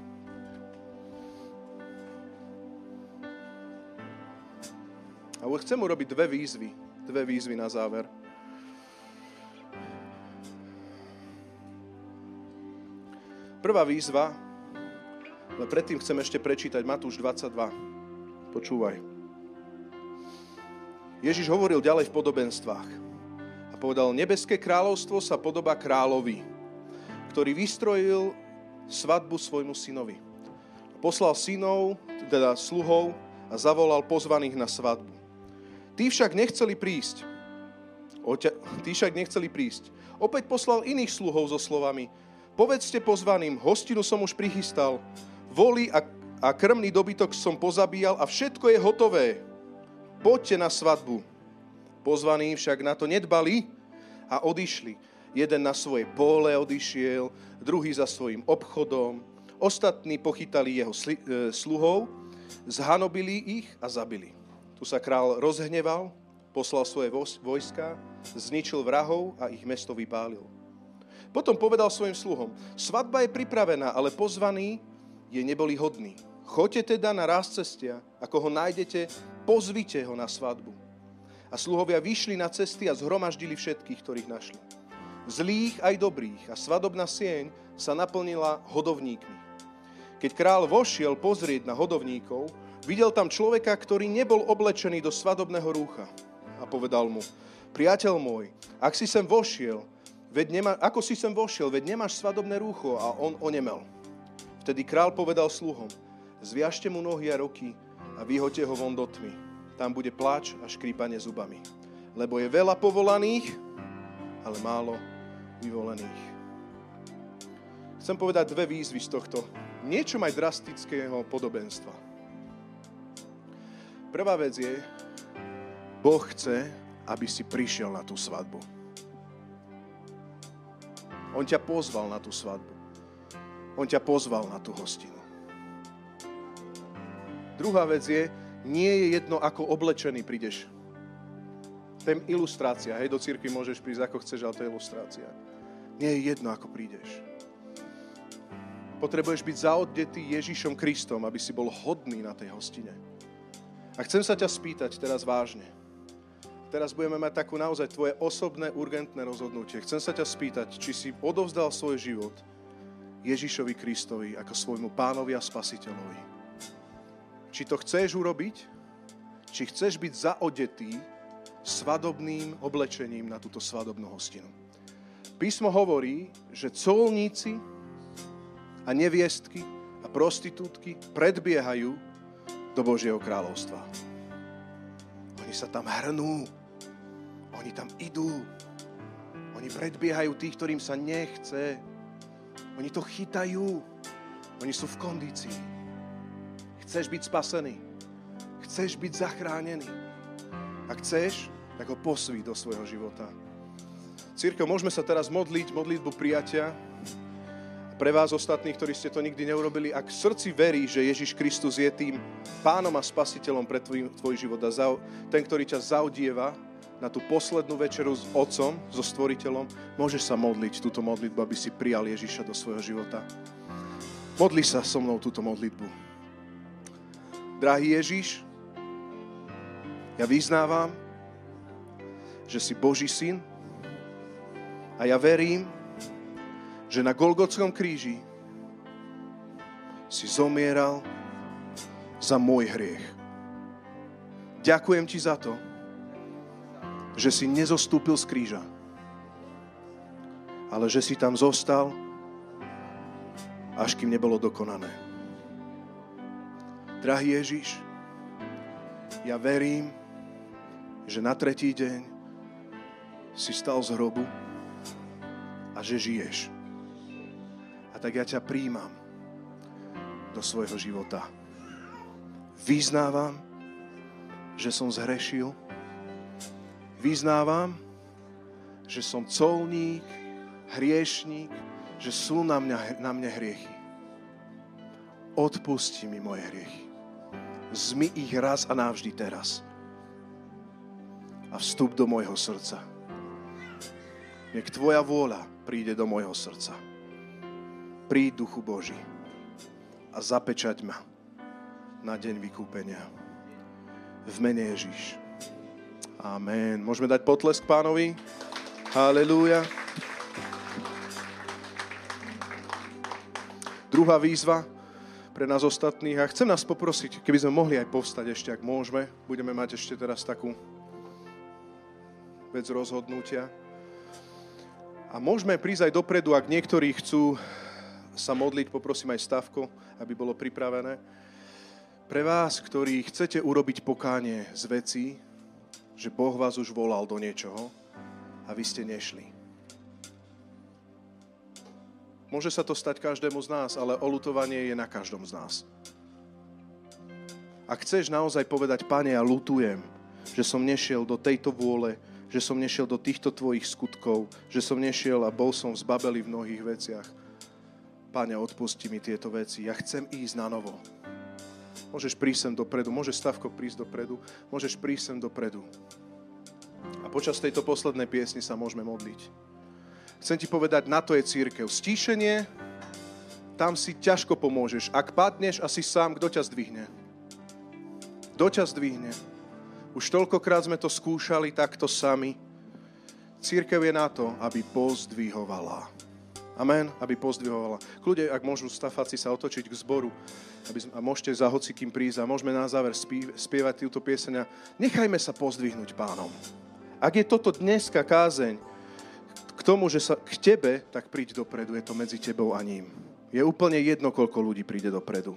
A chcem urobiť dve výzvy. Dve výzvy na záver. Prvá výzva, ale predtým chcem ešte prečítať Matúš 22. Počúvaj. Ježiš hovoril ďalej v podobenstvách a povedal, nebeské kráľovstvo sa podobá kráľovi, ktorý vystrojil svadbu svojmu synovi. Poslal synov, teda sluhov, a zavolal pozvaných na svadbu. Tí však nechceli prísť. Oťa, tí však nechceli prísť. Opäť poslal iných sluhov so slovami. Povedzte pozvaným, hostinu som už prichystal, voli a, a krmný dobytok som pozabíjal a všetko je hotové. Poďte na svadbu. Pozvaní však na to nedbali a odišli. Jeden na svoje pole odišiel, druhý za svojim obchodom. Ostatní pochytali jeho sli, e, sluhov, zhanobili ich a zabili. Tu sa král rozhneval, poslal svoje vojska, zničil vrahov a ich mesto vypálil. Potom povedal svojim sluhom, svadba je pripravená, ale pozvaní je neboli hodní. Choďte teda na ráz cestia, ako ho nájdete, pozvite ho na svadbu. A sluhovia vyšli na cesty a zhromaždili všetkých, ktorých našli zlých aj dobrých a svadobná sieň sa naplnila hodovníkmi. Keď král vošiel pozrieť na hodovníkov, videl tam človeka, ktorý nebol oblečený do svadobného rúcha a povedal mu, priateľ môj, ak si sem vošiel, veď nemá, ako si sem vošiel, veď nemáš svadobné rúcho a on onemel. Vtedy král povedal sluhom, zviažte mu nohy a ruky a vyhoďte ho von do tmy. Tam bude pláč a škrípanie zubami. Lebo je veľa povolaných, ale málo vyvolených. Chcem povedať dve výzvy z tohto niečo aj drastického podobenstva. Prvá vec je, Boh chce, aby si prišiel na tú svadbu. On ťa pozval na tú svadbu. On ťa pozval na tú hostinu. Druhá vec je, nie je jedno, ako oblečený prídeš. To je ilustrácia. Hej, do církvy môžeš prísť ako chceš, ale to je ilustrácia. Nie je jedno, ako prídeš. Potrebuješ byť zaodetý Ježišom Kristom, aby si bol hodný na tej hostine. A chcem sa ťa spýtať teraz vážne. Teraz budeme mať takú naozaj tvoje osobné, urgentné rozhodnutie. Chcem sa ťa spýtať, či si odovzdal svoj život Ježišovi Kristovi ako svojmu pánovi a spasiteľovi. Či to chceš urobiť, či chceš byť zaodetý svadobným oblečením na túto svadobnú hostinu. Písmo hovorí, že colníci a neviestky a prostitútky predbiehajú do Božieho kráľovstva. Oni sa tam hrnú, oni tam idú, oni predbiehajú tých, ktorým sa nechce. Oni to chytajú, oni sú v kondícii. Chceš byť spasený, chceš byť zachránený. Ak chceš, tak ho posví do svojho života. Církev, môžeme sa teraz modliť, modlitbu prijatia. Pre vás ostatných, ktorí ste to nikdy neurobili, ak v srdci verí, že Ježiš Kristus je tým pánom a spasiteľom pre tvoj, tvoj život a ten, ktorý ťa zaudieva na tú poslednú večeru s Otcom, so Stvoriteľom, môžeš sa modliť túto modlitbu, aby si prijal Ježiša do svojho života. Modli sa so mnou túto modlitbu. Drahý Ježiš, ja vyznávam, že si Boží syn, a ja verím, že na Golgotskom kríži si zomieral za môj hriech. Ďakujem ti za to, že si nezostúpil z kríža, ale že si tam zostal, až kým nebolo dokonané. Drahý Ježiš, ja verím, že na tretí deň si stal z hrobu, a že žiješ. A tak ja ťa príjmam do svojho života. Vyznávam, že som zhrešil. Vyznávam, že som colník, hriešník, že sú na, mňa, na mne hriechy. Odpusti mi moje hriechy. Zmy ich raz a navždy teraz. A vstup do môjho srdca. Nech Tvoja vôľa príde do môjho srdca. Príď, Duchu Boží, a zapečať ma na deň vykúpenia. V mene Ježíš. Amen. Môžeme dať potlesk pánovi? Halelúja. Druhá výzva pre nás ostatných. A chcem nás poprosiť, keby sme mohli aj povstať ešte, ak môžeme. Budeme mať ešte teraz takú vec rozhodnutia. A môžeme prísť aj dopredu, ak niektorí chcú sa modliť, poprosím aj Stavko, aby bolo pripravené. Pre vás, ktorí chcete urobiť pokánie z veci, že Boh vás už volal do niečoho a vy ste nešli. Môže sa to stať každému z nás, ale olutovanie je na každom z nás. Ak chceš naozaj povedať, Pane, ja lutujem, že som nešiel do tejto vôle, že som nešiel do týchto tvojich skutkov, že som nešiel a bol som zbabeli v mnohých veciach. Pane, odpusti mi tieto veci. Ja chcem ísť na novo. Môžeš prísť sem dopredu, môže Stavko prísť dopredu, môžeš prísť sem dopredu. A počas tejto poslednej piesny sa môžeme modliť. Chcem ti povedať, na to je církev. Stíšenie, tam si ťažko pomôžeš. Ak padneš a si sám, kto ťa zdvihne? Kto ťa zdvihne? Už toľkokrát sme to skúšali takto sami. Církev je na to, aby pozdvihovala. Amen, aby pozdvihovala. Kľude, ak môžu stafáci sa otočiť k zboru aby sme, a môžete za hocikým prísť a môžeme na záver spievať túto pieseň nechajme sa pozdvihnúť pánom. Ak je toto dneska kázeň, k tomu, že sa k tebe, tak príď dopredu, je to medzi tebou a ním. Je úplne jedno, koľko ľudí príde dopredu.